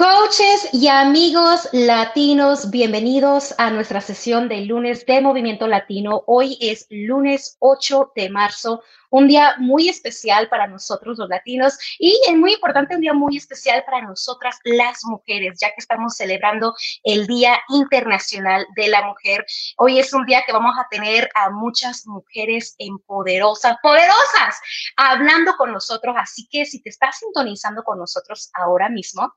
Coaches y amigos latinos, bienvenidos a nuestra sesión de lunes de Movimiento Latino. Hoy es lunes 8 de marzo un día muy especial para nosotros los latinos y es muy importante, un día muy especial para nosotras las mujeres, ya que estamos celebrando el Día Internacional de la Mujer. Hoy es un día que vamos a tener a muchas mujeres empoderosas, poderosas, hablando con nosotros. Así que si te estás sintonizando con nosotros ahora mismo,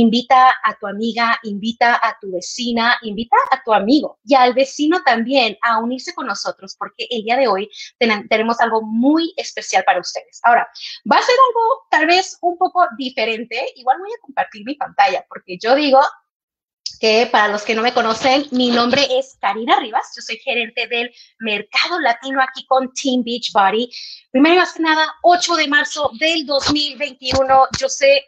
invita a tu amiga, invita a tu vecina, invita a tu amigo y al vecino también a unirse con nosotros, porque el día de hoy tenemos algo muy especial para ustedes. Ahora, va a ser algo tal vez un poco diferente. Igual voy a compartir mi pantalla porque yo digo que para los que no me conocen, mi nombre es Karina Rivas, yo soy gerente del mercado latino aquí con Team Beach Body. Primero y más que nada, 8 de marzo del 2021, yo sé,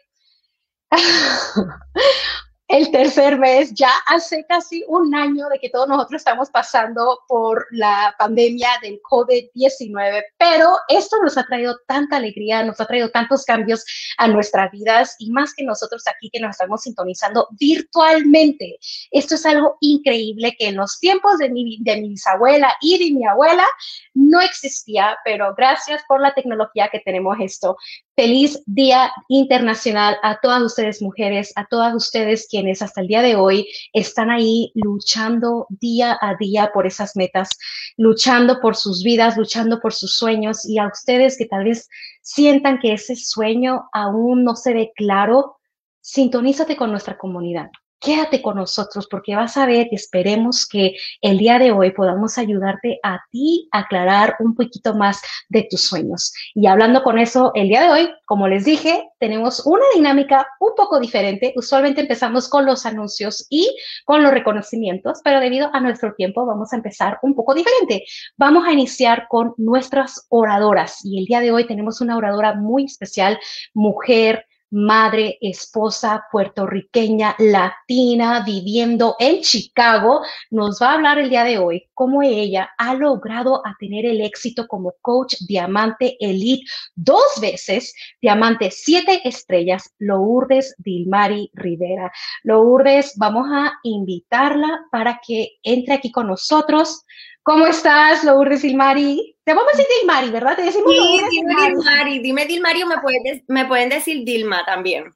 el tercer mes, ya hace casi un año de que todos nosotros estamos pasando por la pandemia del COVID-19, pero esto nos ha traído tanta alegría, nos ha traído tantos cambios a nuestras vidas y más que nosotros aquí que nos estamos sintonizando virtualmente. Esto es algo increíble que en los tiempos de mi, de mi bisabuela y de mi abuela no existía, pero gracias por la tecnología que tenemos esto. Feliz Día Internacional a todas ustedes mujeres, a todas ustedes quienes hasta el día de hoy están ahí luchando día a día por esas metas, luchando por sus vidas, luchando por sus sueños. Y a ustedes que tal vez sientan que ese sueño aún no se ve claro, sintonízate con nuestra comunidad quédate con nosotros porque vas a ver y esperemos que el día de hoy podamos ayudarte a ti a aclarar un poquito más de tus sueños. Y hablando con eso, el día de hoy, como les dije, tenemos una dinámica un poco diferente. Usualmente empezamos con los anuncios y con los reconocimientos, pero debido a nuestro tiempo vamos a empezar un poco diferente. Vamos a iniciar con nuestras oradoras y el día de hoy tenemos una oradora muy especial, mujer, madre, esposa puertorriqueña, latina, viviendo en Chicago, nos va a hablar el día de hoy cómo ella ha logrado a tener el éxito como coach diamante elite dos veces, diamante siete estrellas, Lourdes Dilmari Rivera. Lourdes, vamos a invitarla para que entre aquí con nosotros. ¿Cómo estás, Lourdes Dilmari? Te vamos a decir Dilmari, ¿verdad? Te decimos sí, dime Dilmari. Dime Dilmari o me pueden, me pueden decir Dilma también.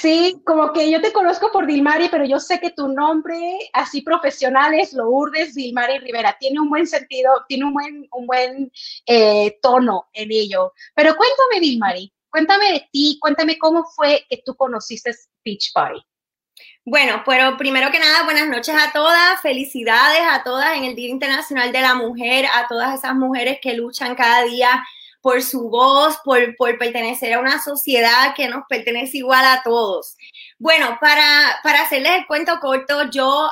Sí, como que yo te conozco por Dilmari, pero yo sé que tu nombre así profesional es Lourdes Dilmari Rivera. Tiene un buen sentido, tiene un buen, un buen eh, tono en ello. Pero cuéntame, Dilmari, cuéntame de ti, cuéntame cómo fue que tú conociste Beach Party. Bueno, pero primero que nada, buenas noches a todas, felicidades a todas en el Día Internacional de la Mujer, a todas esas mujeres que luchan cada día por su voz, por, por pertenecer a una sociedad que nos pertenece igual a todos. Bueno, para, para hacerles el cuento corto, yo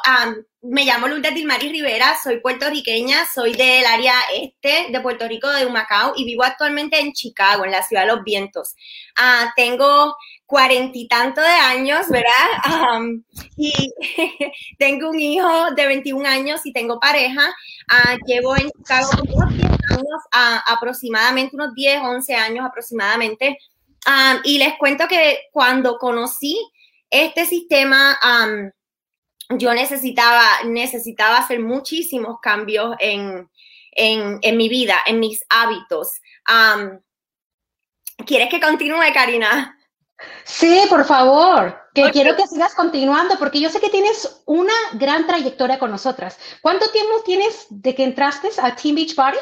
me llamo Lourdes Dilmari Rivera, soy puertorriqueña, soy del área este de Puerto Rico, de Humacao, y vivo actualmente en Chicago, en la ciudad de los vientos. Ah, tengo cuarenta y tanto de años, ¿verdad? y tengo un hijo de 21 años y tengo pareja. Ah, llevo en Chicago unos 10 años, aproximadamente unos 10, 11 años aproximadamente. y les cuento que cuando conocí este sistema, yo necesitaba, necesitaba hacer muchísimos cambios en, en, mi vida, en mis hábitos. ¿Quieres que continúe, Karina? Sí, por favor, que quiero que sigas continuando, porque yo sé que tienes una gran trayectoria con nosotras. ¿Cuánto tiempo tienes de que entraste a Team Beach Party?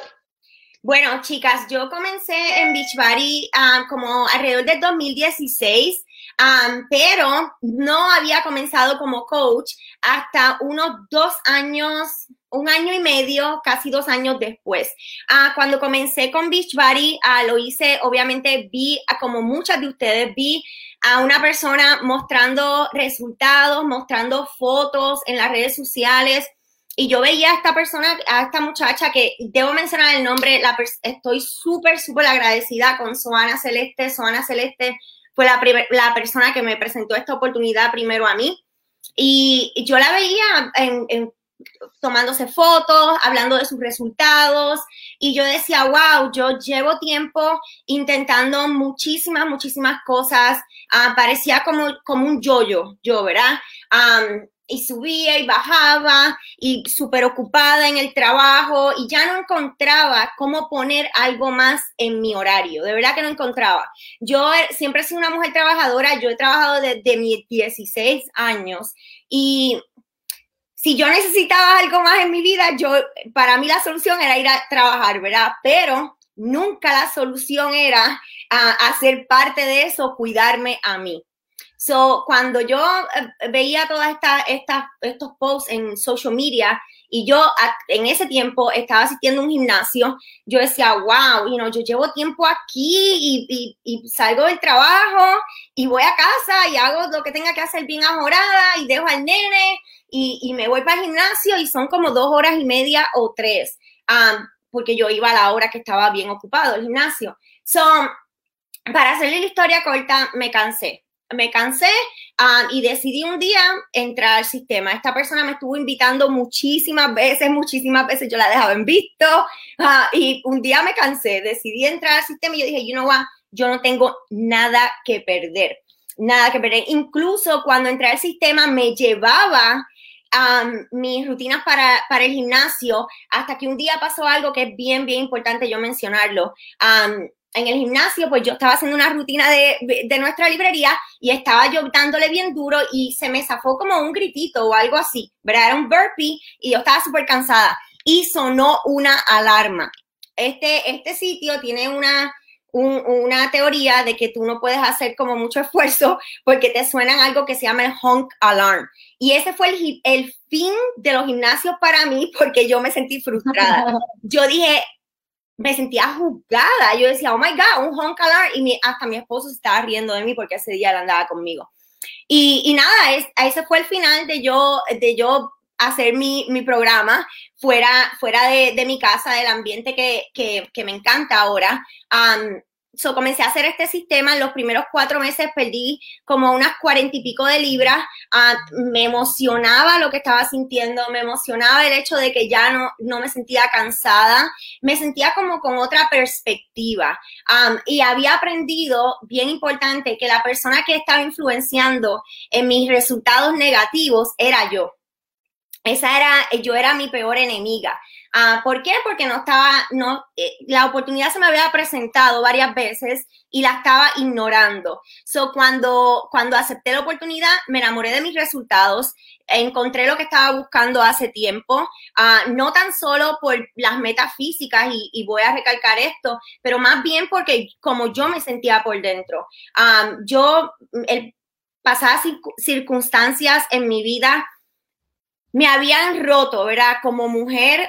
Bueno, chicas, yo comencé en Beachbody um, como alrededor del 2016, um, pero no había comenzado como coach hasta unos dos años, un año y medio, casi dos años después. Uh, cuando comencé con Beachbody, uh, lo hice, obviamente vi, como muchas de ustedes, vi a una persona mostrando resultados, mostrando fotos en las redes sociales y yo veía a esta persona, a esta muchacha que debo mencionar el nombre, la estoy súper, súper agradecida con Soana Celeste. Soana Celeste fue la, la, persona que me presentó esta oportunidad primero a mí. Y yo la veía en, tomándose fotos, hablando de sus resultados. Y yo decía, wow, yo llevo tiempo intentando muchísimas, muchísimas cosas. Ah, parecía como, como un yoyo, yo, ¿verdad? y subía y bajaba y súper ocupada en el trabajo y ya no encontraba cómo poner algo más en mi horario, de verdad que no encontraba. Yo siempre he sido una mujer trabajadora, yo he trabajado desde mis 16 años y si yo necesitaba algo más en mi vida, yo, para mí la solución era ir a trabajar, ¿verdad? Pero nunca la solución era hacer parte de eso, cuidarme a mí. So, cuando yo eh, veía todas estas esta, estos posts en social media y yo en ese tiempo estaba asistiendo a un gimnasio, yo decía, wow, you know, yo llevo tiempo aquí y, y, salgo del trabajo y voy a casa y hago lo que tenga que hacer bien ahorrada y dejo al nene y, me voy para el gimnasio y son como dos horas y media o tres, um, porque yo iba a la hora que estaba bien ocupado el gimnasio. So, para hacerle la historia corta, me cansé me cansé um, y decidí un día entrar al sistema. Esta persona me estuvo invitando muchísimas veces, muchísimas veces yo la dejaba en visto uh, y un día me cansé, decidí entrar al sistema y yo dije, you know what, yo no tengo nada que perder, nada que perder. Incluso cuando entré al sistema me llevaba um, mis rutinas para, para, el gimnasio hasta que un día pasó algo que es bien, bien importante yo mencionarlo. En el gimnasio, pues yo estaba haciendo una rutina de, de, nuestra librería y estaba yo dándole bien duro y se me zafó como un gritito o algo así, ¿verdad? Era un burpee y yo estaba súper cansada y sonó una alarma. Este, este sitio tiene una, una teoría de que tú no puedes hacer como mucho esfuerzo porque te suenan algo que se llama el honk alarm. Y ese fue el, el fin de los gimnasios para mí porque yo me sentí frustrada. Yo dije, me sentía juzgada. Yo decía, oh my God, un honk alarm. Y hasta mi esposo se estaba riendo de mí porque ese día él andaba conmigo. Y, y nada, es, ese fue el final de yo, de yo hacer mi, mi programa fuera, fuera de, de, mi casa, del ambiente que, que, que me encanta ahora. Um, so, comencé a hacer este sistema. En los primeros cuatro meses perdí como unas cuarenta y pico de libras. Ah, me emocionaba lo que estaba sintiendo, me emocionaba el hecho de que ya no, no me sentía cansada, me sentía como con otra perspectiva. y había aprendido, bien importante, que la persona que estaba influenciando en mis resultados negativos era yo. Esa era, yo era mi peor enemiga. Ah, ¿Por qué? Porque no estaba, no, eh, la oportunidad se me había presentado varias veces y la estaba ignorando. So, cuando, cuando acepté la oportunidad, me enamoré de mis resultados, encontré lo que estaba buscando hace tiempo, ah, no tan solo por las metas físicas, y, voy a recalcar esto, pero más bien porque como yo me sentía por dentro. Ah, yo, el, pasadas circunstancias en mi vida, me habían roto, ¿verdad? Como mujer.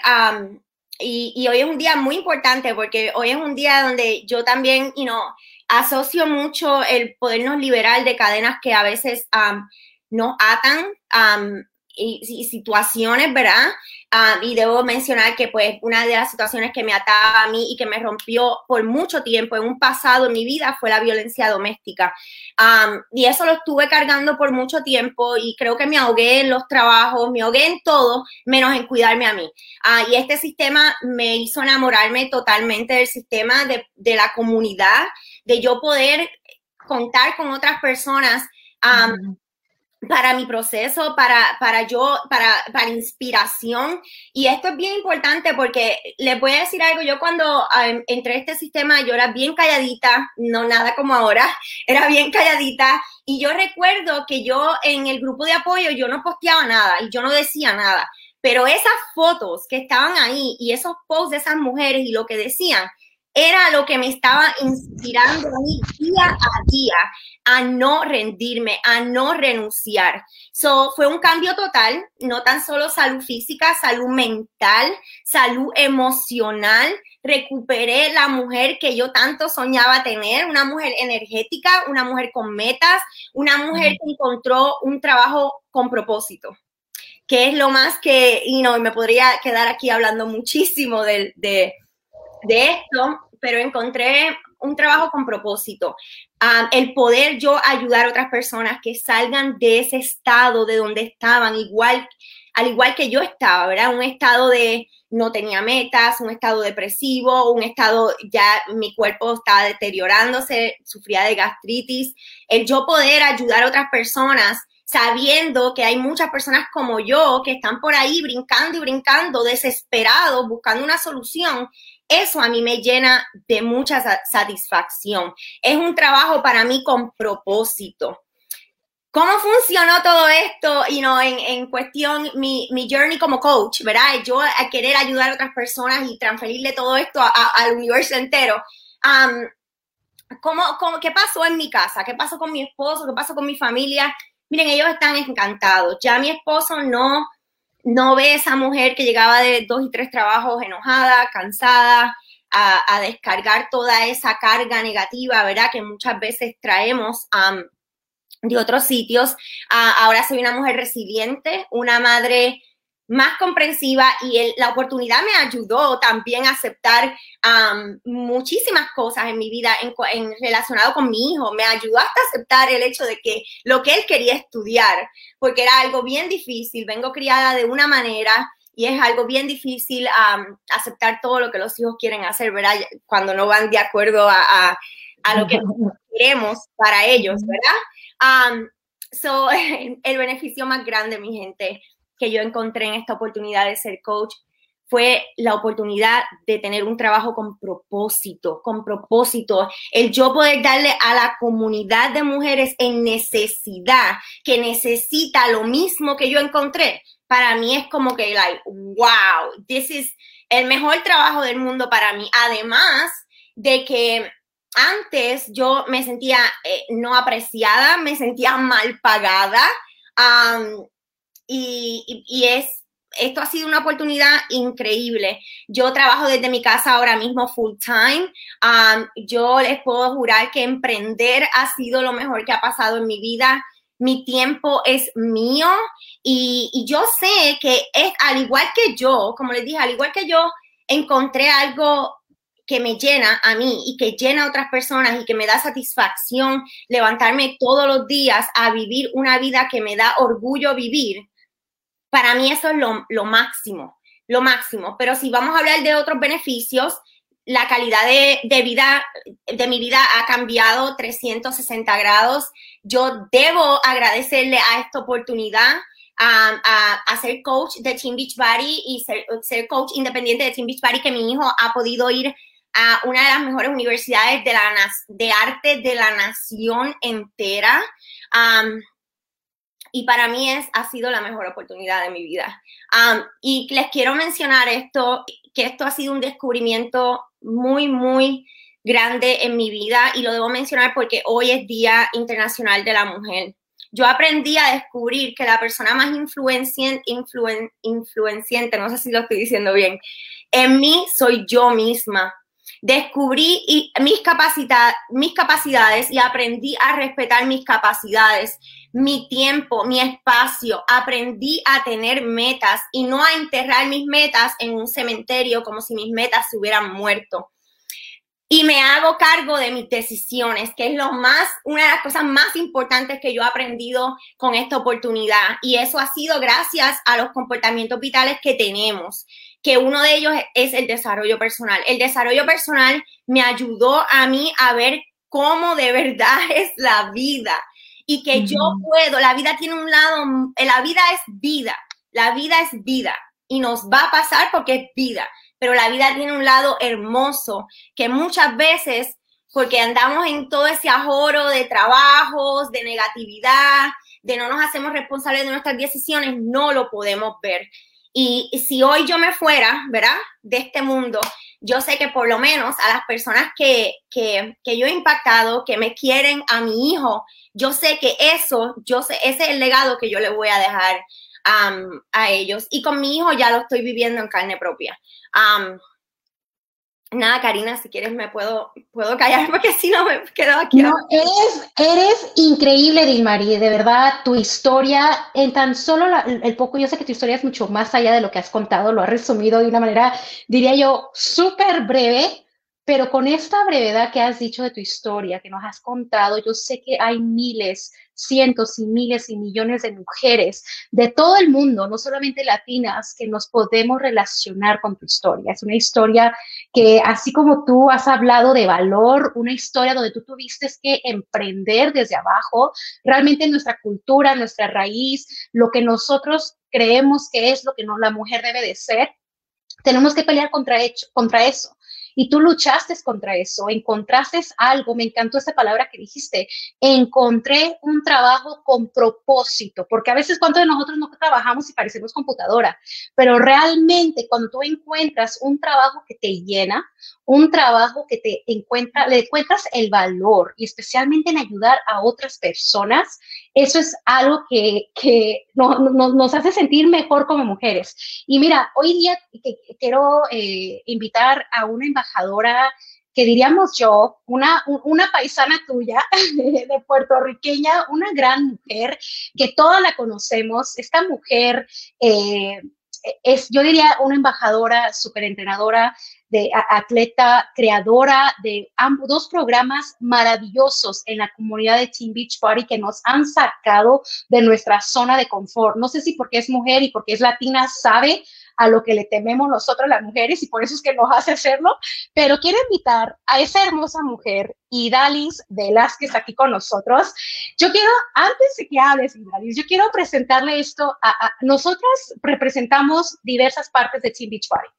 y, hoy es un día muy importante porque hoy es un día donde yo también, you know, asocio mucho el podernos liberar de cadenas que a veces nos atan y, situaciones, ¿verdad? Ah, y debo mencionar que pues una de las situaciones que me ataba a mí y que me rompió por mucho tiempo en un pasado en mi vida fue la violencia doméstica. y eso lo estuve cargando por mucho tiempo y creo que me ahogué en los trabajos, me ahogué en todo, menos en cuidarme a mí. Ah, y este sistema me hizo enamorarme totalmente del sistema de, de la comunidad, de yo poder contar con otras personas para mi proceso, para, para yo, para, para inspiración. Y esto es bien importante porque les voy a decir algo, yo cuando um, entré este sistema, yo era bien calladita, no nada como ahora, era bien calladita. Y yo recuerdo que yo en el grupo de apoyo, yo no posteaba nada y yo no decía nada. Pero esas fotos que estaban ahí y esos posts de esas mujeres y lo que decían, era lo que me estaba inspirando a mí día a día a no rendirme, a no renunciar. So, fue un cambio total, no tan solo salud física, salud mental, salud emocional. Recuperé la mujer que yo tanto soñaba tener, una mujer energética, una mujer con metas, una mujer que encontró un trabajo con propósito que es lo más que, y no, me podría quedar aquí hablando muchísimo de, de, de esto, pero encontré un trabajo con propósito. el poder yo ayudar a otras personas que salgan de ese estado de donde estaban, igual al igual que yo estaba, ¿verdad? Un estado de no tenía metas, un estado depresivo, un estado ya mi cuerpo estaba deteriorándose, sufría de gastritis. El yo poder ayudar a otras personas sabiendo que hay muchas personas como yo que están por ahí brincando y brincando, desesperados, buscando una solución, eso a mí me llena de mucha satisfacción. Es un trabajo para mí con propósito. ¿Cómo funcionó todo esto y no en, cuestión, mi, journey como coach, ¿verdad? Yo a querer ayudar a otras personas y transferirle todo esto al universo entero. ¿cómo, cómo, qué pasó en mi casa? ¿Qué pasó con mi esposo? ¿Qué pasó con mi familia? Miren, ellos están encantados. Ya mi esposo no, no ve esa mujer que llegaba de dos y tres trabajos enojada, cansada, a, descargar toda esa carga negativa, ¿verdad? Que muchas veces traemos de otros sitios. ahora soy una mujer resiliente, una madre más comprensiva y la oportunidad me ayudó también a aceptar muchísimas cosas en mi vida en, relacionado con mi hijo. Me ayudó hasta a aceptar el hecho de que lo que él quería estudiar, porque era algo bien difícil. Vengo criada de una manera y es algo bien difícil aceptar todo lo que los hijos quieren hacer, ¿verdad? Cuando no van de acuerdo a, lo que queremos para ellos, ¿verdad? so, el beneficio más grande, mi gente, que yo encontré en esta oportunidad de ser coach fue la oportunidad de tener un trabajo con propósito, con propósito, el yo poder darle a la comunidad de mujeres en necesidad, que necesita lo mismo que yo encontré. Para mí es como que, like, wow, this is el mejor trabajo del mundo para mí. Además de que antes yo me sentía eh, no apreciada, me sentía mal pagada. Um, y, es, esto ha sido una oportunidad increíble. Yo trabajo desde mi casa ahora mismo full time. Um, yo les puedo jurar que emprender ha sido lo mejor que ha pasado en mi vida. Mi tiempo es mío y, y yo sé que es al igual que yo, como les dije, al igual que yo encontré algo que me llena a mí y que llena a otras personas y que me da satisfacción levantarme todos los días a vivir una vida que me da orgullo vivir para mí eso es lo, máximo, lo máximo. Pero si vamos a hablar de otros beneficios, la calidad de, vida de mi vida ha cambiado 360 grados. Yo debo agradecerle a esta oportunidad a, ser coach de Team Beach Body y ser, coach independiente de Team Beach Body, que mi hijo ha podido ir a una de las mejores universidades de, la, de arte de la nación entera y para mí es, ha sido la mejor oportunidad de mi vida. y les quiero mencionar esto, que esto ha sido un descubrimiento muy, muy grande en mi vida y lo debo mencionar porque hoy es Día Internacional de la Mujer. Yo aprendí a descubrir que la persona más influenciante, influenciante, no sé si lo estoy diciendo bien, en mí soy yo misma. Descubrí mis, mis capacidades y aprendí a respetar mis capacidades mi tiempo, mi espacio, aprendí a tener metas y no a enterrar mis metas en un cementerio como si mis metas se hubieran muerto. Y me hago cargo de mis decisiones, que es lo más, una de las cosas más importantes que yo he aprendido con esta oportunidad. Y eso ha sido gracias a los comportamientos vitales que tenemos, que uno de ellos es el desarrollo personal. El desarrollo personal me ayudó a mí a ver cómo de verdad es la vida y que yo puedo, la vida tiene un lado, la vida es vida, la vida es vida y nos va a pasar porque es vida, pero la vida tiene un lado hermoso que muchas veces, porque andamos en todo ese ajoro de trabajos, de negatividad, de no nos hacemos responsables de nuestras decisiones, no lo podemos ver. Y si hoy yo me fuera, ¿verdad? De este mundo, yo sé que por lo menos a las personas que, que, que yo he impactado, que me quieren, a mi hijo, yo sé que eso, yo sé, ese es el legado que yo le voy a dejar a ellos. Y con mi hijo ya lo estoy viviendo en carne propia. Nada, Karina, si quieres me puedo, puedo callar porque si no me quedo aquí. No, eres, eres increíble, Dilmarie, de verdad, tu historia, en tan solo el poco, yo sé que tu historia es mucho más allá de lo que has contado, lo has resumido de una manera, diría yo, súper breve, pero con esta brevedad que has dicho de tu historia, que nos has contado, yo sé que hay miles, cientos y miles y millones de mujeres de todo el mundo, no solamente latinas, que nos podemos relacionar con tu historia. Es una historia que, así como tú has hablado de valor, una historia donde tú tuviste que emprender desde abajo, realmente nuestra cultura, nuestra raíz, lo que nosotros creemos que es lo que no, la mujer debe de ser, tenemos que pelear contra, eso. Y tú luchaste contra eso, encontraste algo, me encantó esa palabra que dijiste, encontré un trabajo con propósito, porque a veces cuando de nosotros no trabajamos y parecemos computadora, pero realmente cuando tú encuentras un trabajo que te llena, un trabajo que te encuentra, le encuentras el valor y especialmente en ayudar a otras personas, eso es algo que, que nos hace sentir mejor como mujeres. Y mira, hoy día quiero eh, invitar a una embajadora que diríamos yo, una, una paisana tuya, de puertorriqueña, una gran mujer, que todas la conocemos, esta mujer eh, es, yo diría, una embajadora, súper entrenadora, de atleta creadora de ambos dos programas maravillosos en la comunidad de Team Beach Party que nos han sacado de nuestra zona de confort. No sé si porque es mujer y porque es latina sabe a lo que le tememos nosotros las mujeres y por eso es que nos hace hacerlo, pero quiero invitar a esa hermosa mujer, Idalis Velázquez, aquí con nosotros. Yo quiero, antes de que hables, Idalis, yo quiero presentarle esto a, nosotras representamos diversas partes de Team Beach Party.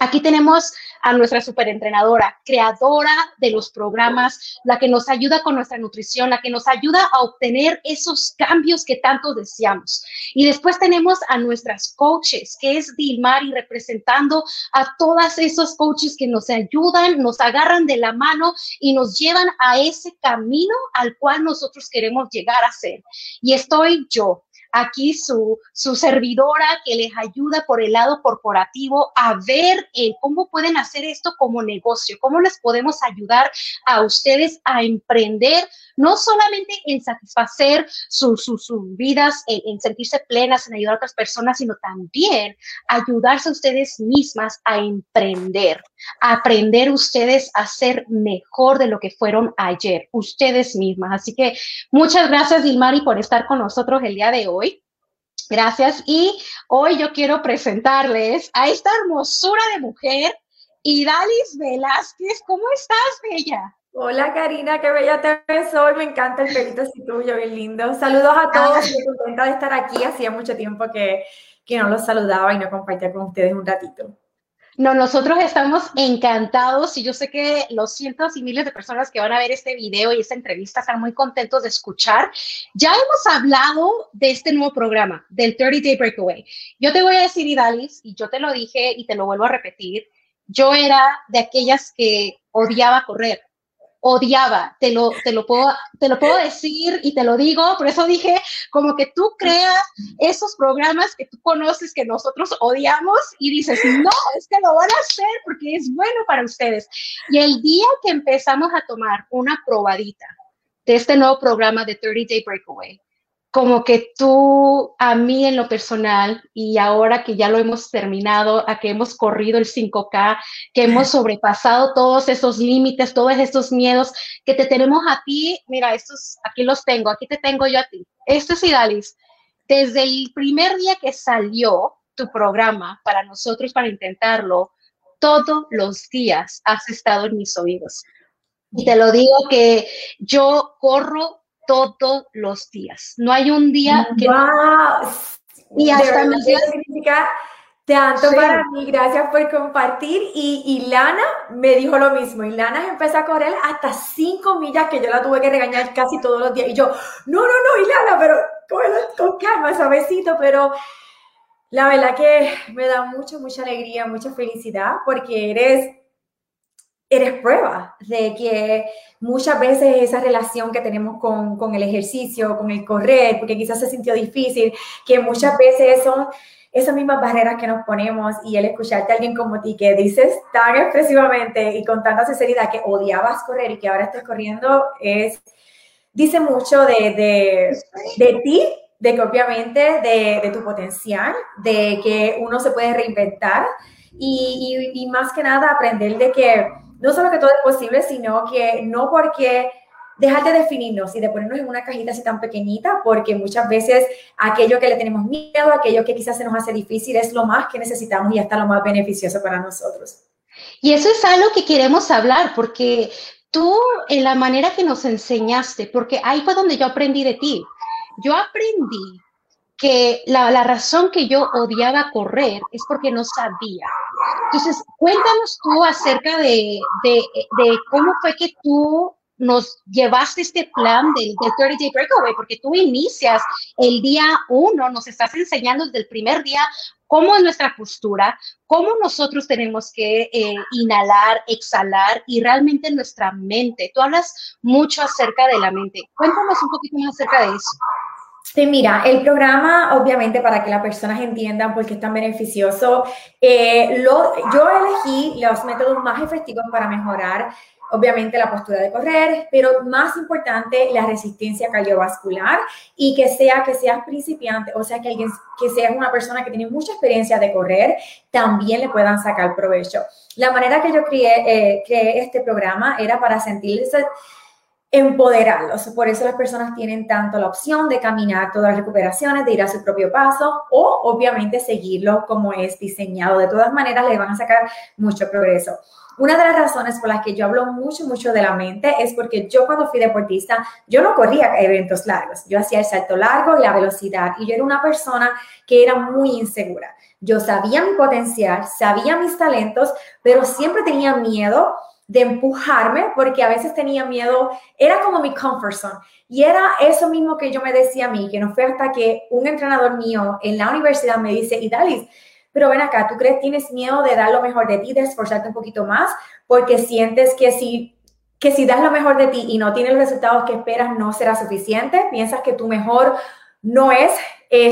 Aquí tenemos a nuestra superentrenadora, creadora de los programas, la que nos ayuda con nuestra nutrición, la que nos ayuda a obtener esos cambios que tanto deseamos. Y después tenemos a nuestras coaches, que es Dilmari, representando a todas esos coaches que nos ayudan, nos agarran de la mano y nos llevan a ese camino al cual nosotros queremos llegar a ser. Y estoy yo, aquí su, su servidora que les ayuda por el lado corporativo a ver eh, cómo pueden hacer esto como negocio, cómo les podemos ayudar a ustedes a emprender, no solamente en satisfacer sus vidas, en, sentirse plenas, en ayudar a otras personas, sino también ayudarse a ustedes mismas a emprender, a aprender ustedes a ser mejor de lo que fueron ayer, ustedes mismas. Así que muchas gracias, Dilmari, por estar con nosotros el día de hoy. Gracias. Y hoy yo quiero presentarles a esta hermosura de mujer, Idalis Velázquez. ¿Cómo estás, Bella? Hola Karina, qué bella te ves hoy, me encanta el pelito así tuyo, bien lindo. Saludos a todos, estoy contenta de estar aquí, hacía mucho tiempo que, que no los saludaba y no compartía con ustedes un ratito. No, nosotros estamos encantados y yo sé que los cientos y miles de personas que van a ver este video y esta entrevista están muy contentos de escuchar. Ya hemos hablado de este nuevo programa, del 30 Day Breakaway. Yo te voy a decir, Idalis, y yo te lo dije y te lo vuelvo a repetir, yo era de aquellas que odiaba correr odiaba, te lo, te, lo puedo, te lo puedo decir y te lo digo, por eso dije, como que tú creas esos programas que tú conoces que nosotros odiamos y dices, no, es que lo van a hacer porque es bueno para ustedes. Y el día que empezamos a tomar una probadita de este nuevo programa de 30 Day Breakaway, como que tú, a mí en lo personal, y ahora que ya lo hemos terminado, a que hemos corrido el 5K, que hemos sobrepasado todos esos límites, todos estos miedos que te tenemos a ti, mira, estos, aquí los tengo, aquí te tengo yo a ti. Esto es Idalis. Desde el primer día que salió tu programa para nosotros, para intentarlo, todos los días has estado en mis oídos. Y te lo digo que yo corro todos los días. No hay un día que... Y hasta mi significa tanto para mí, gracias por compartir. Y, y, Lana me dijo lo mismo. Y Lana empezó a correr hasta cinco millas que yo la tuve que regañar casi todos los días. Y yo, no, no, no, y Lana, pero con calma, suavecito. Pero la verdad que me da mucha, mucha alegría, mucha felicidad porque eres eres prueba de que muchas veces esa relación que tenemos con, con, el ejercicio, con el correr, porque quizás se sintió difícil, que muchas veces son esas mismas barreras que nos ponemos y el escucharte a alguien como ti que dices tan expresivamente y con tanta sinceridad que odiabas correr y que ahora estás corriendo, es, dice mucho de, de, de ti, de que obviamente de, de tu potencial, de que uno se puede reinventar y, y, y más que nada aprender de que no solo que todo es posible, sino que no porque dejar de definirnos y de ponernos en una cajita así tan pequeñita, porque muchas veces aquello que le tenemos miedo, aquello que quizás se nos hace difícil, es lo más que necesitamos y hasta lo más beneficioso para nosotros. Y eso es algo que queremos hablar, porque tú, en la manera que nos enseñaste, porque ahí fue donde yo aprendí de ti. Yo aprendí que la, la, razón que yo odiaba correr es porque no sabía. Entonces, cuéntanos tú acerca de, de, cómo fue que tú nos llevaste este plan del, 30 Day Breakaway, porque tú inicias el día uno, nos estás enseñando desde el primer día cómo es nuestra postura, cómo nosotros tenemos que eh, inhalar, exhalar y realmente nuestra mente. Tú hablas mucho acerca de la mente. Cuéntanos un poquito más acerca de eso. Sí, mira, el programa, obviamente, para que las personas entiendan por qué es tan beneficioso, eh, lo, yo elegí los métodos más efectivos para mejorar obviamente la postura de correr, pero más importante, la resistencia cardiovascular y que sea que seas principiante, o sea, que alguien que sea una persona que tiene mucha experiencia de correr, también le puedan sacar provecho. La manera que yo creé, eh, este programa era para sentirse empoderarlos. Por eso las personas tienen tanto la opción de caminar todas las recuperaciones, de ir a su propio paso o obviamente seguirlo como es diseñado. De todas maneras, le van a sacar mucho progreso. Una de las razones por las que yo hablo mucho, mucho de la mente es porque yo cuando fui deportista, yo no corría eventos largos, yo hacía el salto largo y la velocidad y yo era una persona que era muy insegura. Yo sabía mi potencial, sabía mis talentos, pero siempre tenía miedo de empujarme porque a veces tenía miedo, era como mi comfort zone. Y era eso mismo que yo me decía a mí, que no fue hasta que un entrenador mío en la universidad me dice, Idalis, pero ven acá, ¿tú crees tienes miedo de dar lo mejor de ti, de esforzarte un poquito más? Porque sientes que si, que si das lo mejor de ti y no tienes los resultados que esperas, no será suficiente. Piensas que tu mejor no es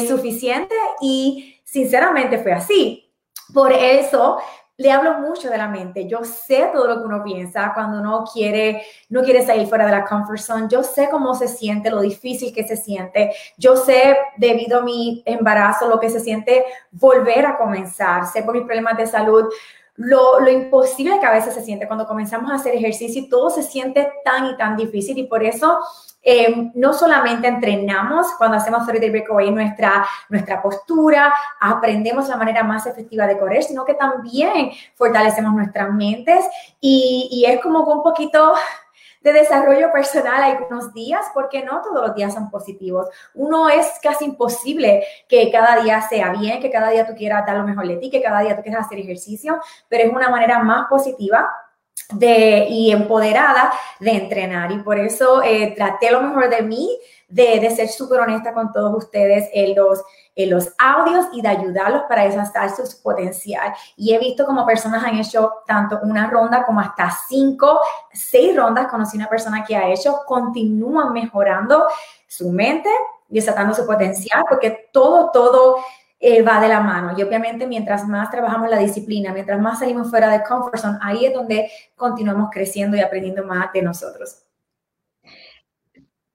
suficiente y sinceramente fue así. Por eso le hablo mucho de la mente. Yo sé todo lo que uno piensa cuando uno quiere, no quiere salir fuera de la comfort zone. Yo sé cómo se siente, lo difícil que se siente. Yo sé, debido a mi embarazo, lo que se siente volver a comenzar. Sé por mis problemas de salud. Lo, lo, imposible que a veces se siente cuando comenzamos a hacer ejercicio y todo se siente tan y tan difícil. Y por eso eh, no solamente entrenamos cuando hacemos 30 Day Breakaway nuestra, nuestra postura, aprendemos la manera más efectiva de correr, sino que también fortalecemos nuestras mentes y es como un poquito de desarrollo personal algunos días, porque no todos los días son positivos. Uno es casi imposible que cada día sea bien, que cada día tú quieras dar lo mejor de ti, que cada día tú quieras hacer ejercicio, pero es una manera más positiva de, y empoderada de entrenar. Y por eso eh, traté lo mejor de mí, de, de ser súper honesta con todos ustedes en los, en los audios y de ayudarlos para desarrollar su potencial. Y he visto como personas han hecho tanto una ronda como hasta cinco, seis rondas. Conocí una persona que ha hecho, continúan mejorando su mente, desatando su potencial, porque todo, todo eh, va de la mano. Y obviamente mientras más trabajamos la disciplina, mientras más salimos fuera de comfort zone, ahí es donde continuamos creciendo y aprendiendo más de nosotros.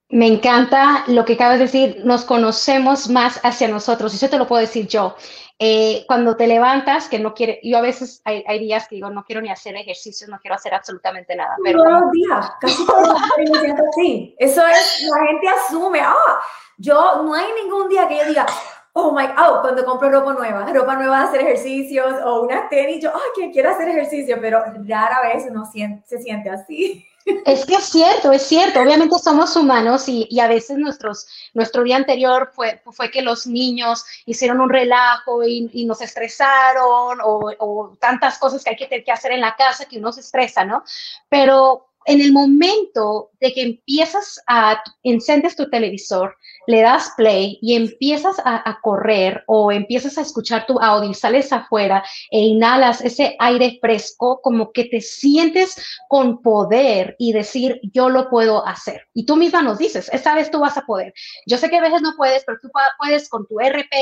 Me encanta lo que acabas de decir, nos conocemos más hacia nosotros, y eso te lo puedo decir yo. Eh, cuando te levantas, que no quiere, yo a veces hay, días que digo, no quiero ni hacer ejercicio, no quiero hacer absolutamente nada. Pero todos los días, casi todos los días así. Eso es, la gente asume, ah, yo no hay ningún día que yo diga, oh my, oh, cuando compro ropa nueva, ropa nueva de hacer ejercicios o una tenis, yo, ay, que quiero hacer ejercicio, pero rara vez uno se siente así. Es que es cierto, es cierto. Obviamente somos humanos y, a veces nuestros, nuestro día anterior fue, fue que los niños hicieron un relajo y, nos estresaron o, o, tantas cosas que hay que, que hacer en la casa que uno se estresa, ¿no? Pero en el momento de que empiezas a, encendes tu televisor, le das play y empiezas a, correr o empiezas a escuchar tu audio sales afuera e inhalas ese aire fresco, como que te sientes con poder y decir, yo lo puedo hacer. Y tú misma nos dices, esta vez tú vas a poder. Yo sé que a veces no puedes, pero tú puedes con tu RP.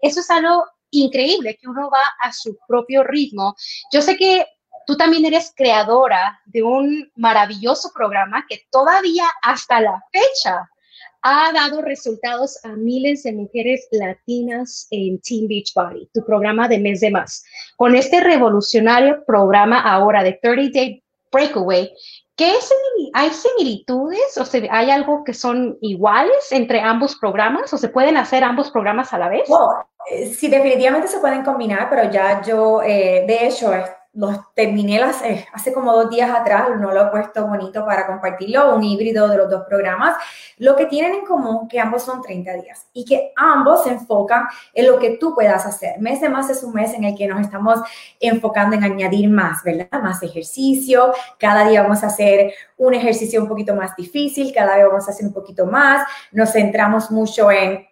Eso es algo increíble, que uno va a su propio ritmo. Yo sé que Tú también eres creadora de un maravilloso programa que todavía hasta la fecha ha dado resultados a miles de mujeres latinas en Team Beachbody, tu programa de mes de más. Con este revolucionario programa ahora de 30 Day Breakaway. ¿Qué ¿Hay similitudes o hay algo que son iguales entre ambos programas o se pueden hacer ambos programas a la vez? Eh, sí, definitivamente se pueden combinar, pero ya yo, eh, de hecho, los terminé las, eh, hace como dos días atrás, no lo he puesto bonito para compartirlo, un híbrido de los dos programas. Lo que tienen en común que ambos son 30 días y que ambos se enfocan en lo que tú puedas hacer. Mes de más es un mes en el que nos estamos enfocando en añadir más, ¿verdad? Más ejercicio. Cada día vamos a hacer un ejercicio un poquito más difícil, cada vez vamos a hacer un poquito más. Nos centramos mucho en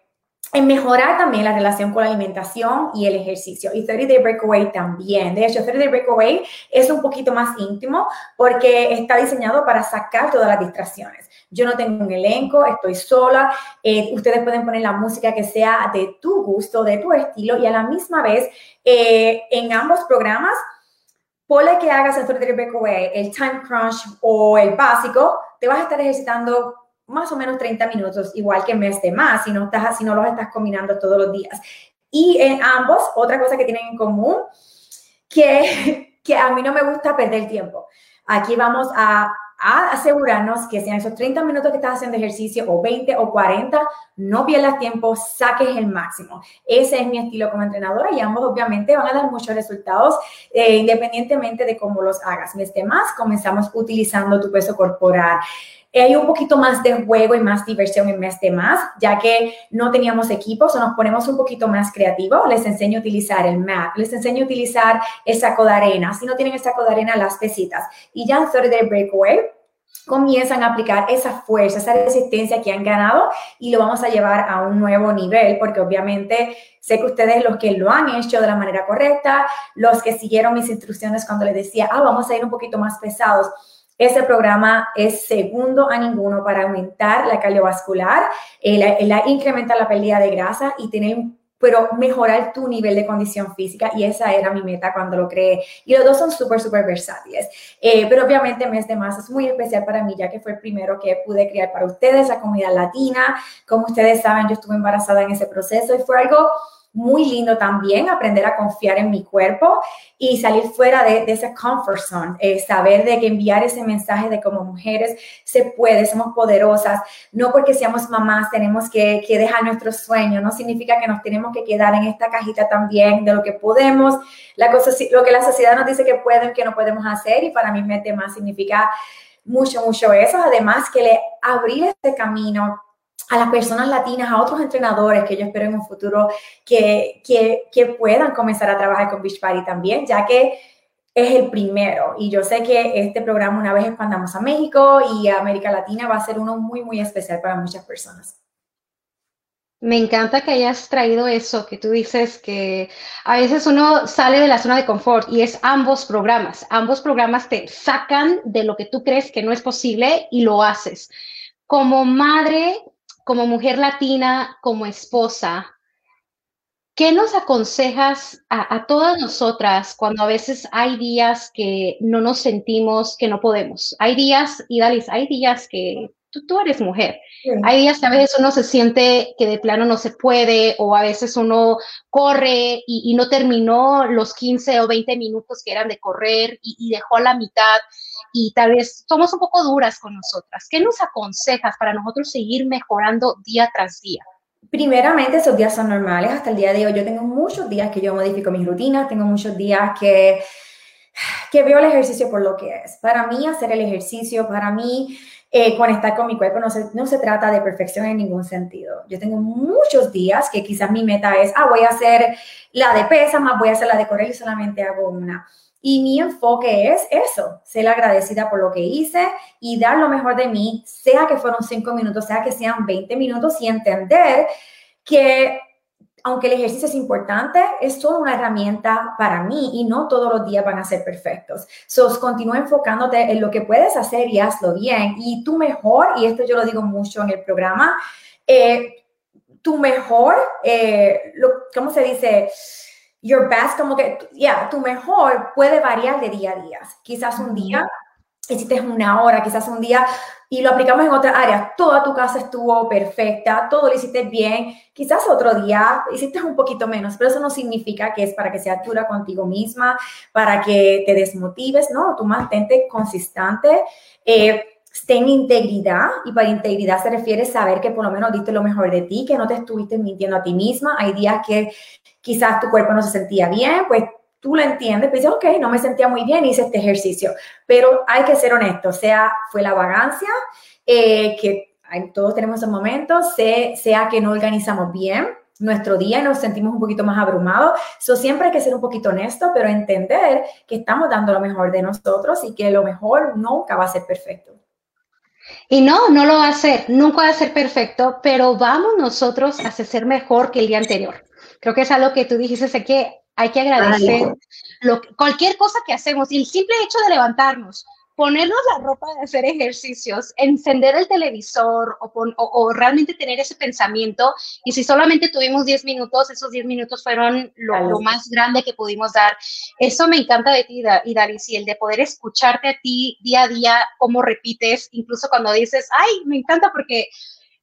en mejorar también la relación con la alimentación y el ejercicio. Y 30 Day Breakaway también. De hecho, 30 Day Breakaway es un poquito más íntimo porque está diseñado para sacar todas las distracciones. Yo no tengo un elenco, estoy sola. Eh, ustedes pueden poner la música que sea de tu gusto, de tu estilo y a la misma vez eh, en ambos programas, ponle que hagas el 30 Day Breakaway, el Time Crunch o el básico, te vas a estar ejercitando más o menos 30 minutos, igual que mes de más, si no, estás, si no los estás combinando todos los días. Y en ambos, otra cosa que tienen en común, que, que a mí no me gusta perder tiempo. Aquí vamos a, asegurarnos que sean esos 30 minutos que estás haciendo ejercicio o 20 o 40, no pierdas tiempo, saques el máximo. Ese es mi estilo como entrenadora y ambos obviamente van a dar muchos resultados eh, independientemente de cómo los hagas. Mes de más, comenzamos utilizando tu peso corporal hay un poquito más de juego y más diversión en mes de más, ya que no teníamos equipos o nos ponemos un poquito más creativos. Les enseño a utilizar el map, les enseño a utilizar el saco de arena. Si no tienen el saco de arena, las pesitas. Y ya en 30 Day Breakaway, comienzan a aplicar esa fuerza, esa resistencia que han ganado y lo vamos a llevar a un nuevo nivel, porque obviamente sé que ustedes los que lo han hecho de la manera correcta, los que siguieron mis instrucciones cuando les decía, ah, vamos a ir un poquito más pesados, ese programa es segundo a ninguno para aumentar la cardiovascular, eh, la, incrementar la pérdida de grasa y tener pero mejorar tu nivel de condición física y esa era mi meta cuando lo creé. Y los dos son súper, súper versátiles. Eh, pero obviamente Mes de Más es muy especial para mí, ya que fue el primero que pude crear para ustedes, la comunidad latina. Como ustedes saben, yo estuve embarazada en ese proceso y fue algo muy lindo también aprender a confiar en mi cuerpo y salir fuera de, ese comfort zone, eh, saber de que enviar ese mensaje de como mujeres se puede, somos poderosas, no porque seamos mamás tenemos que, que dejar nuestros sueños, no significa que nos tenemos que quedar en esta cajita también de lo que podemos, la cosa, lo que la sociedad nos dice que pueden, que no podemos hacer y para mí mete más significa mucho, mucho eso, además que le abrir este camino a las personas latinas, a otros entrenadores que yo espero en un futuro que, que, puedan comenzar a trabajar con Beachbody también, ya que es el primero. Y yo sé que este programa, una vez expandamos a México y a América Latina, va a ser uno muy, muy especial para muchas personas. Me encanta que hayas traído eso, que tú dices que a veces uno sale de la zona de confort y es ambos programas. Ambos programas te sacan de lo que tú crees que no es posible y lo haces. Como madre, como mujer latina, como esposa, ¿qué nos aconsejas a, todas nosotras cuando a veces hay días que no nos sentimos que no podemos? Hay días, y Dalis, hay días que tú, eres mujer. Hay días que a veces uno se siente que de plano no se puede o a veces uno corre y, no terminó los 15 o 20 minutos que eran de correr y, y dejó a la mitad y tal vez somos un poco duras con nosotras. ¿Qué nos aconsejas para nosotros seguir mejorando día tras día? Primeramente, esos días son normales. Hasta el día de hoy yo tengo muchos días que yo modifico mis rutinas, tengo muchos días que, que veo el ejercicio por lo que es. Para mí, hacer el ejercicio, para mí, eh, conectar con mi cuerpo, no se, no se trata de perfección en ningún sentido. Yo tengo muchos días que quizás mi meta es, ah, voy a hacer la de pesa, más voy a hacer la de correr y solamente hago una. Y mi enfoque es eso, ser agradecida por lo que hice y dar lo mejor de mí, sea que fueron cinco minutos, sea que sean 20 minutos y entender que aunque el ejercicio es importante, es solo una herramienta para mí y no todos los días van a ser perfectos. So, continúa enfocándote en lo que puedes hacer y hazlo bien. Y tu mejor, y esto yo lo digo mucho en el programa, eh, tu mejor, eh, lo, ¿cómo se dice? Your best, como que, ya, tu mejor puede variar de día a día. Quizás un día hiciste una hora, quizás un día, y lo aplicamos en otras áreas. Toda tu casa estuvo perfecta, todo lo hiciste bien. Quizás otro día hiciste un poquito menos, pero eso no significa que es para que seas dura contigo misma, para que te desmotives, ¿no? Tú mantente consistente. Eh, ten integridad y para integridad se refiere saber que por lo menos diste lo mejor de ti, que no te estuviste mintiendo a ti misma. Hay días que quizás tu cuerpo no se sentía bien, pues tú lo entiendes, pues dices, ok, no me sentía muy bien, hice este ejercicio, pero hay que ser honesto, sea, fue la vagancia, eh, que todos tenemos esos momentos, sea, que no organizamos bien nuestro día y nos sentimos un poquito más abrumados. So, siempre hay que ser un poquito honesto, pero entender que estamos dando lo mejor de nosotros y que lo mejor nunca va a ser perfecto. Y no, no lo va a ser, nunca va a ser perfecto, pero vamos nosotros a ser mejor que el día anterior. Creo que es algo que tú dijiste, sé que hay que agradecer lo, cualquier cosa que hacemos y el simple hecho de levantarnos, ponernos la ropa de hacer ejercicios, encender el televisor o, o, realmente tener ese pensamiento. Y si solamente tuvimos 10 minutos, esos 10 minutos fueron lo, más grande que pudimos dar. Eso me encanta de ti, y y el de poder escucharte a ti día a día, cómo repites, incluso cuando dices, ay, me encanta porque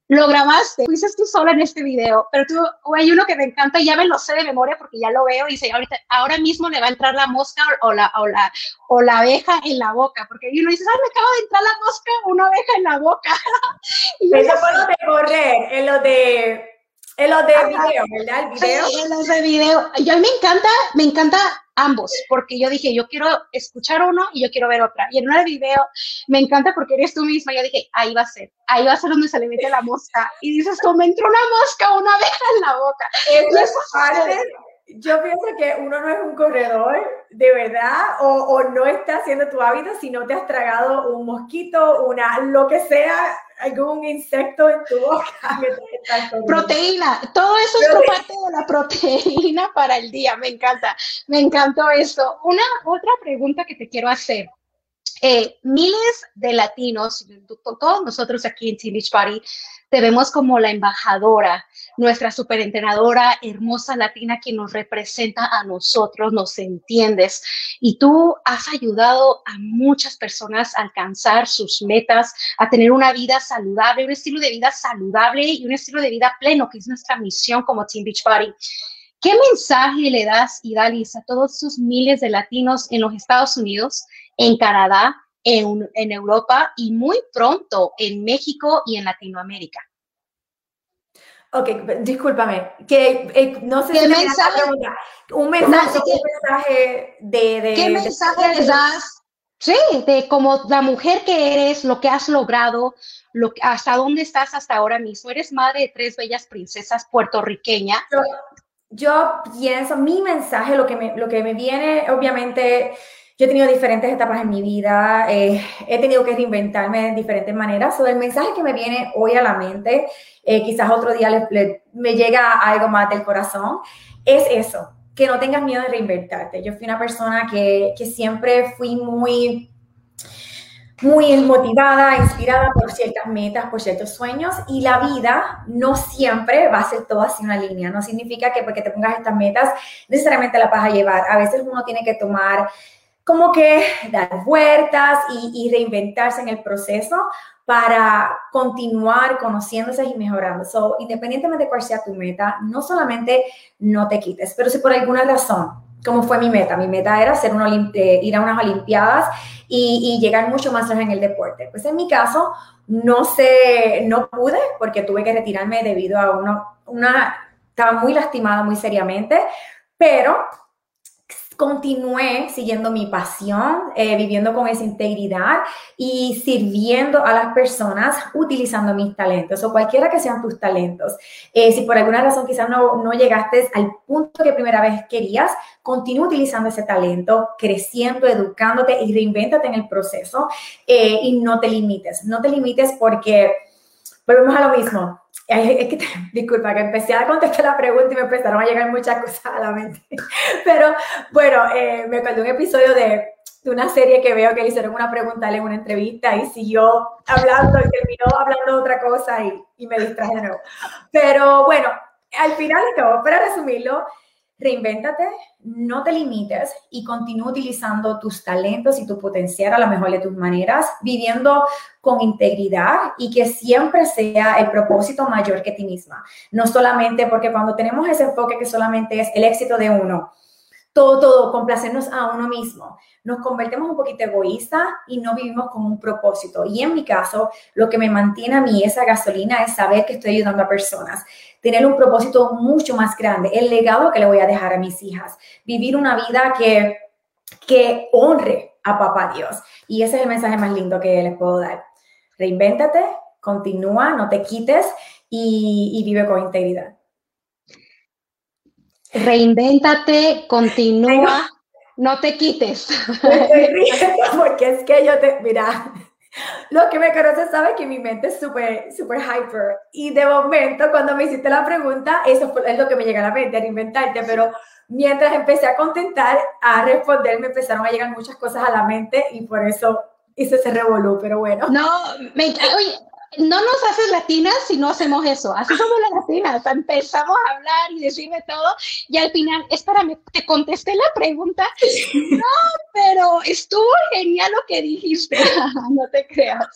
lo grabaste, fuiste tú sola en este video, pero tú, hay uno que me encanta y ya me lo sé de memoria porque ya lo veo y dice, ahorita, ahora mismo le va a entrar la mosca o la, o la, o la abeja en la boca, porque uno dice, ay, me acaba de entrar la mosca una abeja en la boca. y Eso fue lo de correr, en lo de, en lo de video, ¿verdad? El video. Sí, en los de video. Yo a mí me encanta, me encanta ambos, porque yo dije, yo quiero escuchar uno y yo quiero ver otra. Y en una de video me encanta porque eres tú misma. Yo dije, ahí va a ser, ahí va a ser donde se le mete la mosca. Y dices, como entró una mosca una abeja en la boca. Yo pienso que uno no es un corredor de verdad o, o, no está haciendo tu hábito si no te has tragado un mosquito, una, lo que sea, algún insecto en tu boca. proteína, todo eso es parte de la proteína para el día, me encanta, me encantó eso. Una otra pregunta que te quiero hacer. Eh, miles de latinos, todos nosotros aquí en Team Beach Party, te vemos como la embajadora, nuestra superentrenadora hermosa latina que nos representa a nosotros, nos entiendes. Y tú has ayudado a muchas personas a alcanzar sus metas, a tener una vida saludable, un estilo de vida saludable y un estilo de vida pleno, que es nuestra misión como Team Beach Party. ¿Qué mensaje le das, Idalis, a todos esos miles de latinos en los Estados Unidos, en Canadá, en, en Europa y muy pronto en México y en Latinoamérica? Ok, discúlpame, que eh, no sé si mensaje, un mensaje, un mensaje de, de ¿Qué mensaje les das? Sí, de como la mujer que eres, lo que has logrado, lo, hasta dónde estás hasta ahora mismo. Eres madre de tres bellas princesas puertorriqueñas. Yo, yo pienso, mi mensaje, lo que me, lo que me viene, obviamente, yo he tenido diferentes etapas en mi vida, eh, he tenido que reinventarme de diferentes maneras. So, el mensaje que me viene hoy a la mente, eh, quizás otro día me llega algo más del corazón, es eso, que no tengas miedo de reinventarte. Yo fui una persona que, que siempre fui muy muy motivada, inspirada por ciertas metas, por ciertos sueños y la vida no siempre va a ser todo así una línea. No significa que porque te pongas estas metas necesariamente la vas a llevar. A veces uno tiene que tomar como que dar vueltas y, reinventarse en el proceso para continuar conociéndose y mejorando. So, independientemente de cuál sea tu meta, no solamente no te quites, pero si por alguna razón, como fue mi meta, mi meta era hacer una, eh, ir a unas Olimpiadas y, llegar mucho más lejos en el deporte. Pues en mi caso, no sé, no pude porque tuve que retirarme debido a uno, una, estaba muy lastimada muy seriamente, pero continué siguiendo mi pasión, eh, viviendo con esa integridad y sirviendo a las personas utilizando mis talentos o cualquiera que sean tus talentos. Eh, si por alguna razón quizás no, no llegaste al punto que primera vez querías, continúa utilizando ese talento, creciendo, educándote y reinvéntate en el proceso eh, y no te limites. No te limites porque volvemos a lo mismo es que, disculpa, que empecé a contestar la pregunta y me empezaron a llegar muchas cosas a la mente. Pero bueno, eh, me acuerdo un episodio de, de, una serie que veo que le hicieron una pregunta en una entrevista y siguió hablando y terminó hablando otra cosa y, y me distraje de nuevo. Pero bueno, al final todo, para resumirlo, Reinvéntate, no te limites y continúa utilizando tus talentos y tu potencial a la mejor de tus maneras, viviendo con integridad y que siempre sea el propósito mayor que ti misma. No solamente porque cuando tenemos ese enfoque que solamente es el éxito de uno, todo, todo, complacernos a uno mismo. Nos convertimos un poquito egoísta y no vivimos con un propósito. Y en mi caso, lo que me mantiene a mí esa gasolina es saber que estoy ayudando a personas, tener un propósito mucho más grande, el legado que le voy a dejar a mis hijas, vivir una vida que, que honre a papá Dios. Y ese es el mensaje más lindo que les puedo dar. Reinvéntate, continúa, no te quites y vive con integridad reinvéntate, continúa, no te quites. porque es que yo te, mira, lo que me conoce sabe que mi mente es súper, súper hyper. Y de momento, cuando me hiciste la pregunta, eso es lo que me llega a la mente, reinventarte, pero mientras empecé a contentar, a responder, me empezaron a llegar muchas cosas a la mente y por eso hice ese revolú, pero bueno. No, me, oye, no nos haces latinas si no hacemos eso. Así somos las latinas. Empezamos a hablar y decirme todo y al final, espérame, te contesté la pregunta. No, pero estuvo genial lo que dijiste. no te creas.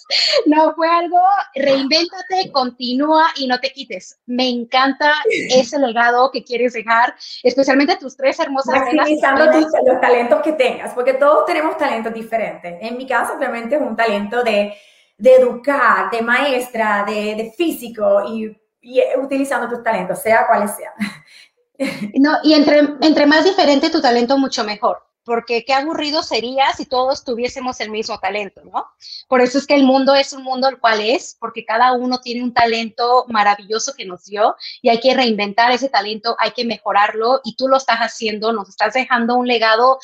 No, fue algo, reinvéntate, continúa y no te quites. Me encanta ese legado que quieres dejar, especialmente tus tres hermosas Maximizando los talentos que tengas, porque todos tenemos talentos diferentes. En mi caso, obviamente, es un talento de de educar, de maestra, de, físico y, utilizando tus talentos, sea cuales sean. No, y entre, entre más diferente tu talento, mucho mejor porque qué aburrido sería si todos tuviésemos el mismo talento, ¿no? Por eso es que el mundo es un mundo el cual es, porque cada uno tiene un talento maravilloso que nos dio y hay que reinventar ese talento, hay que mejorarlo y tú lo estás haciendo, nos estás dejando un legado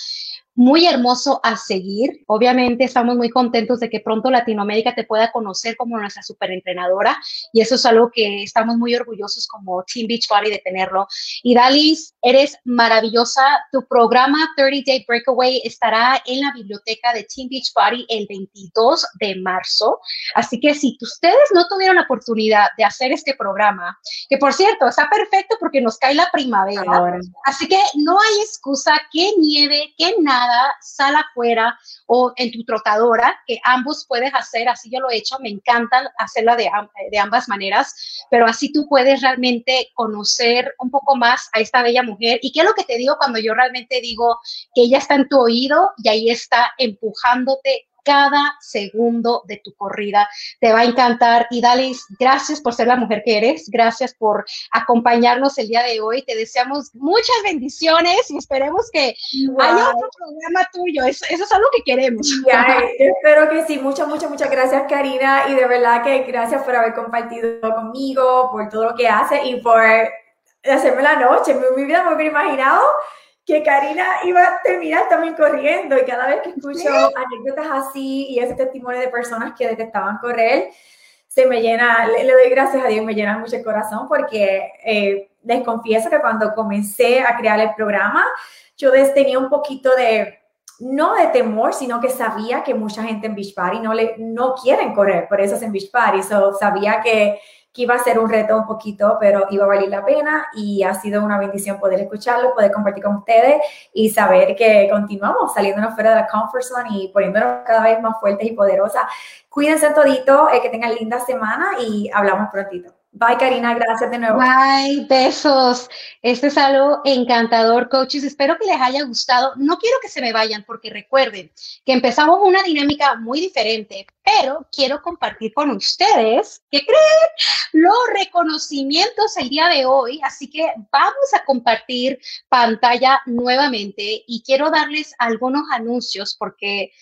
muy hermoso a seguir. Obviamente estamos muy contentos de que pronto Latinoamérica te pueda conocer como nuestra superentrenadora y eso es algo que estamos muy orgullosos como Team Beachbody de tenerlo. Y Dalis, eres maravillosa. Tu programa 30 Day Breakaway estará en la biblioteca de Team Beachbody el 22 de marzo. Así que si ustedes no tuvieron la oportunidad de hacer este programa, que por cierto está perfecto porque nos cae la primavera, así que no hay excusa que nieve, que nada sal afuera o en tu trotadora, que ambos puedes hacer, así yo lo he hecho, me encantan hacerla de, de ambas maneras, pero así tú puedes realmente conocer un poco más a esta bella mujer. ¿Y qué es lo que te digo cuando yo realmente digo que ella está en tu oído y ahí está empujándote cada segundo de tu corrida. Te va a encantar. Y Dalis, gracias por ser la mujer que eres. Gracias por acompañarnos el día de hoy. Te deseamos muchas bendiciones y esperemos que haya otro programa tuyo. Eso, es algo que queremos. espero que sí. Muchas, muchas, muchas gracias, Karina. Y de verdad que gracias por haber compartido conmigo, por todo lo que hace y por hacerme la noche. Mi, mi vida me hubiera imaginado que Karina iba a terminar también corriendo y cada vez que escucho anécdotas así y ese testimonio de personas que detestaban correr, se me llena, le, doy gracias a Dios, me llena mucho el corazón porque eh, les confieso que cuando comencé a crear el programa, yo tenía un poquito de, no de temor, sino que sabía que mucha gente en Beach Party no, le, no quieren correr, por eso es en Beach Party, so, sabía que que iba a ser un reto un poquito, pero iba a valer la pena y ha sido una bendición poder escucharlo, poder compartir con ustedes y saber que continuamos saliéndonos fuera de la comfort zone y poniéndonos cada vez más fuertes y poderosas. Cuídense todito, eh, que tengan linda semana y hablamos prontito. Bye, Karina, gracias de nuevo. Bye, besos. Este es algo encantador, coaches. Espero que les haya gustado. No quiero que se me vayan porque recuerden que empezamos una dinámica muy diferente, pero quiero compartir con ustedes, ¿qué creen? Los reconocimientos el día de hoy. Así que vamos a compartir pantalla nuevamente y quiero darles algunos anuncios porque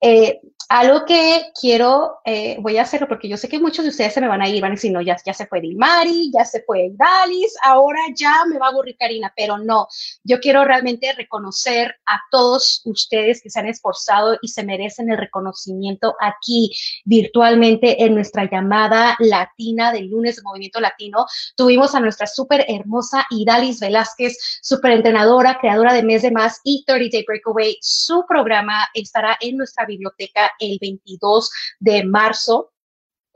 eh, algo que quiero, eh, voy a hacerlo porque yo sé que muchos de ustedes se me van a ir, van a decir, no, ya, ya se fue Dilmari, ya se fue Dalis, ahora ya me va a aburrir Karina, pero no, yo quiero realmente reconocer a todos ustedes que se han esforzado y se merecen el reconocimiento aquí virtualmente en nuestra llamada latina del lunes de Movimiento Latino. Tuvimos a nuestra súper hermosa Idalis Velázquez, súper entrenadora, creadora de Mes de Más y 30 Day Breakaway. Su programa estará en nuestra biblioteca el 22 de marzo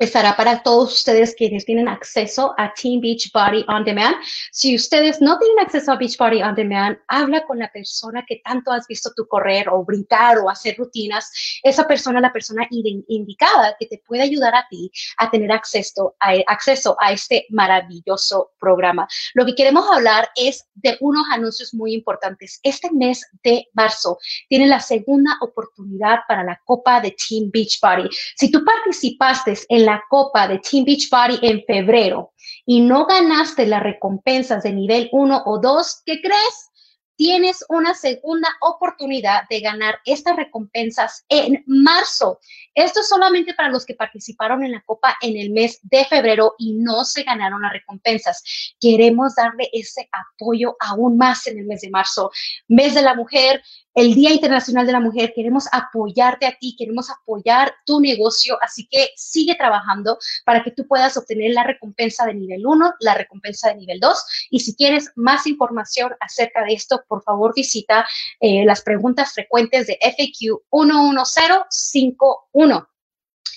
estará para todos ustedes quienes tienen acceso a Team Beach Body On Demand. Si ustedes no tienen acceso a Beach Body On Demand, habla con la persona que tanto has visto tú correr o brincar o hacer rutinas. Esa persona es la persona indicada que te puede ayudar a ti a tener acceso a, acceso a este maravilloso programa. Lo que queremos hablar es de unos anuncios muy importantes. Este mes de marzo tiene la segunda oportunidad para la Copa de Team Beach Body. Si tú participaste en la la Copa de Team Beach Party en febrero y no ganaste las recompensas de nivel 1 o 2, ¿qué crees? Tienes una segunda oportunidad de ganar estas recompensas en marzo. Esto es solamente para los que participaron en la Copa en el mes de febrero y no se ganaron las recompensas. Queremos darle ese apoyo aún más en el mes de marzo. Mes de la mujer, el Día Internacional de la Mujer, queremos apoyarte a ti, queremos apoyar tu negocio, así que sigue trabajando para que tú puedas obtener la recompensa de nivel 1, la recompensa de nivel 2. Y si quieres más información acerca de esto, por favor visita eh, las preguntas frecuentes de FAQ 11051.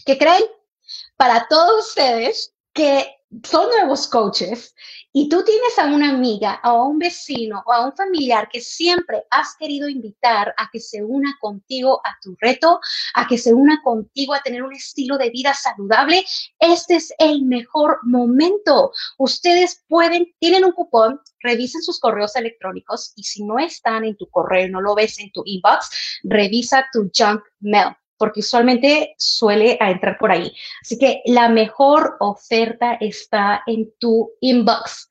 ¿Qué creen? Para todos ustedes que son nuevos coaches y tú tienes a una amiga, o a un vecino o a un familiar que siempre has querido invitar a que se una contigo a tu reto, a que se una contigo a tener un estilo de vida saludable, este es el mejor momento. Ustedes pueden, tienen un cupón, revisen sus correos electrónicos y si no están en tu correo, no lo ves en tu inbox, revisa tu junk mail porque usualmente suele entrar por ahí. Así que la mejor oferta está en tu inbox.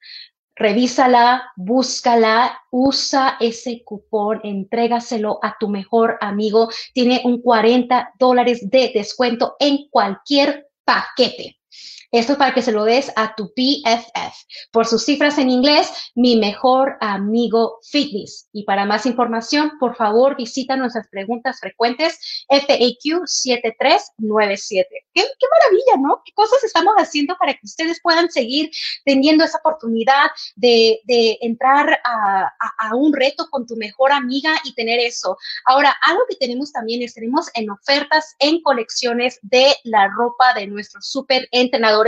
Revísala, búscala, usa ese cupón, entrégaselo a tu mejor amigo. Tiene un 40 dólares de descuento en cualquier paquete. Esto es para que se lo des a tu PFF. Por sus cifras en inglés, mi mejor amigo fitness. Y para más información, por favor, visita nuestras preguntas frecuentes FAQ 7397. Qué, qué maravilla, ¿no? ¿Qué cosas estamos haciendo para que ustedes puedan seguir teniendo esa oportunidad de, entrar a, a, un reto con tu mejor amiga y tener eso? Ahora, algo que tenemos también es, tenemos en ofertas en colecciones de la ropa de nuestros super entrenadores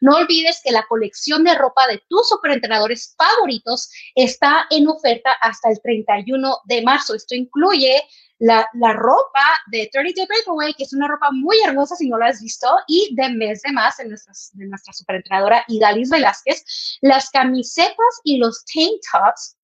no olvides que la colección de ropa de tus superentrenadores favoritos está en oferta hasta el 31 de marzo. Esto incluye la, ropa de 30 Day Breakaway, que es una ropa muy hermosa si no la has visto, y de mes de más de nuestra superentrenadora Idalis Velázquez. Las camisetas y los tank tops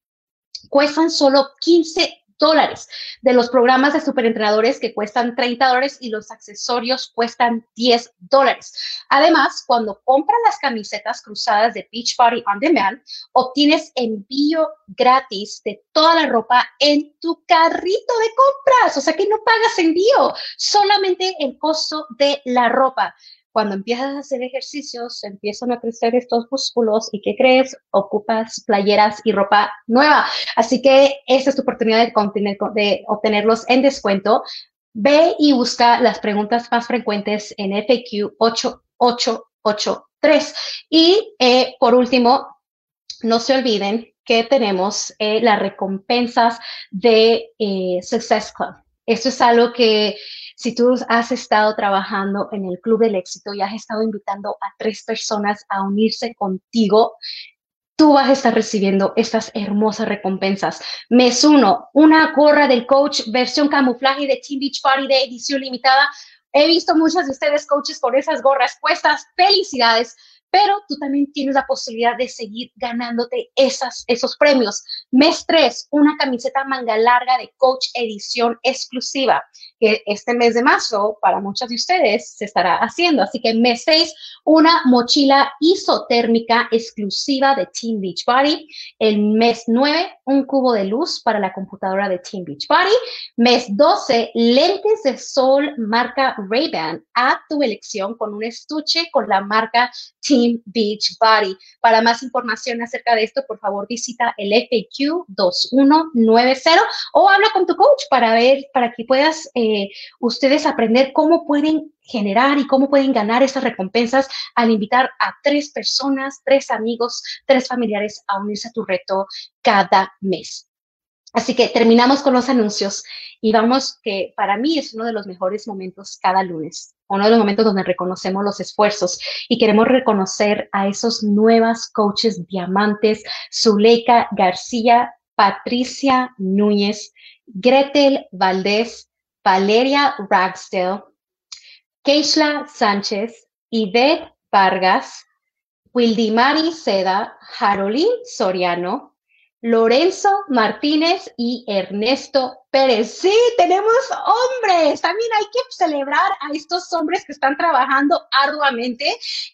cuestan solo 15 dólares, de los programas de superentrenadores que cuestan 30 dólares y los accesorios cuestan 10 dólares. Además, cuando compras las camisetas cruzadas de Beach Party On Demand, obtienes envío gratis de toda la ropa en tu carrito de compras, o sea que no pagas envío, solamente el costo de la ropa cuando empiezas a hacer ejercicios, empiezan a crecer estos músculos y ¿qué crees? Ocupas playeras y ropa nueva. Así que esta es tu oportunidad de, obtenerlos en descuento. Ve y busca las preguntas más frecuentes en FAQ 8883. Y eh, por último, no se olviden que tenemos eh, las recompensas de eh, Success Club. Esto es algo que si tú has estado trabajando en el Club del Éxito y has estado invitando a tres personas a unirse contigo, tú vas a estar recibiendo estas hermosas recompensas. Mes uno, una gorra del coach versión camuflaje de Team Beach Party de edición limitada. He visto muchas de ustedes coaches con esas gorras puestas. Felicidades pero tú también tienes la posibilidad de seguir ganándote esas, esos premios. Mes 3, una camiseta manga larga de Coach Edición exclusiva, que este mes de marzo para muchas de ustedes se estará haciendo. Así que mes 6, una mochila isotérmica exclusiva de Team Beach Body. El mes 9, un cubo de luz para la computadora de Team Beach Body. Mes 12, lentes de sol marca Ray-Ban a tu elección con un estuche con la marca Team Beach Body. Para más información acerca de esto, por favor visita el FAQ 2190 o habla con tu coach para ver, para que puedas eh, ustedes aprender cómo pueden generar y cómo pueden ganar esas recompensas al invitar a tres personas, tres amigos, tres familiares a unirse a tu reto cada mes. Así que terminamos con los anuncios y vamos que para mí es uno de los mejores momentos cada lunes, uno de los momentos donde reconocemos los esfuerzos y queremos reconocer a esos nuevas coaches diamantes, Zuleika García, Patricia Núñez, Gretel Valdés, Valeria Ragsdale, Keishla Sánchez, Ivette Vargas, Wildimari Seda, Jarolín Soriano, Lorenzo Martínez y Ernesto Pérez. Sí, tenemos hombres. También hay que celebrar a estos hombres que están trabajando arduamente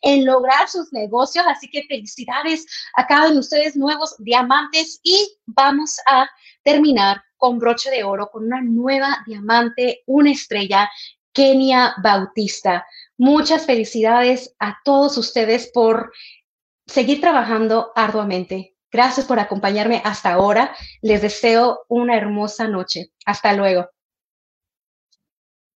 en lograr sus negocios. Así que felicidades a cada uno de ustedes, nuevos diamantes. Y vamos a terminar con broche de oro, con una nueva diamante, una estrella, Kenia Bautista. Muchas felicidades a todos ustedes por seguir trabajando arduamente Gracias por acompañarme hasta ahora. Les deseo una hermosa noche. Hasta luego.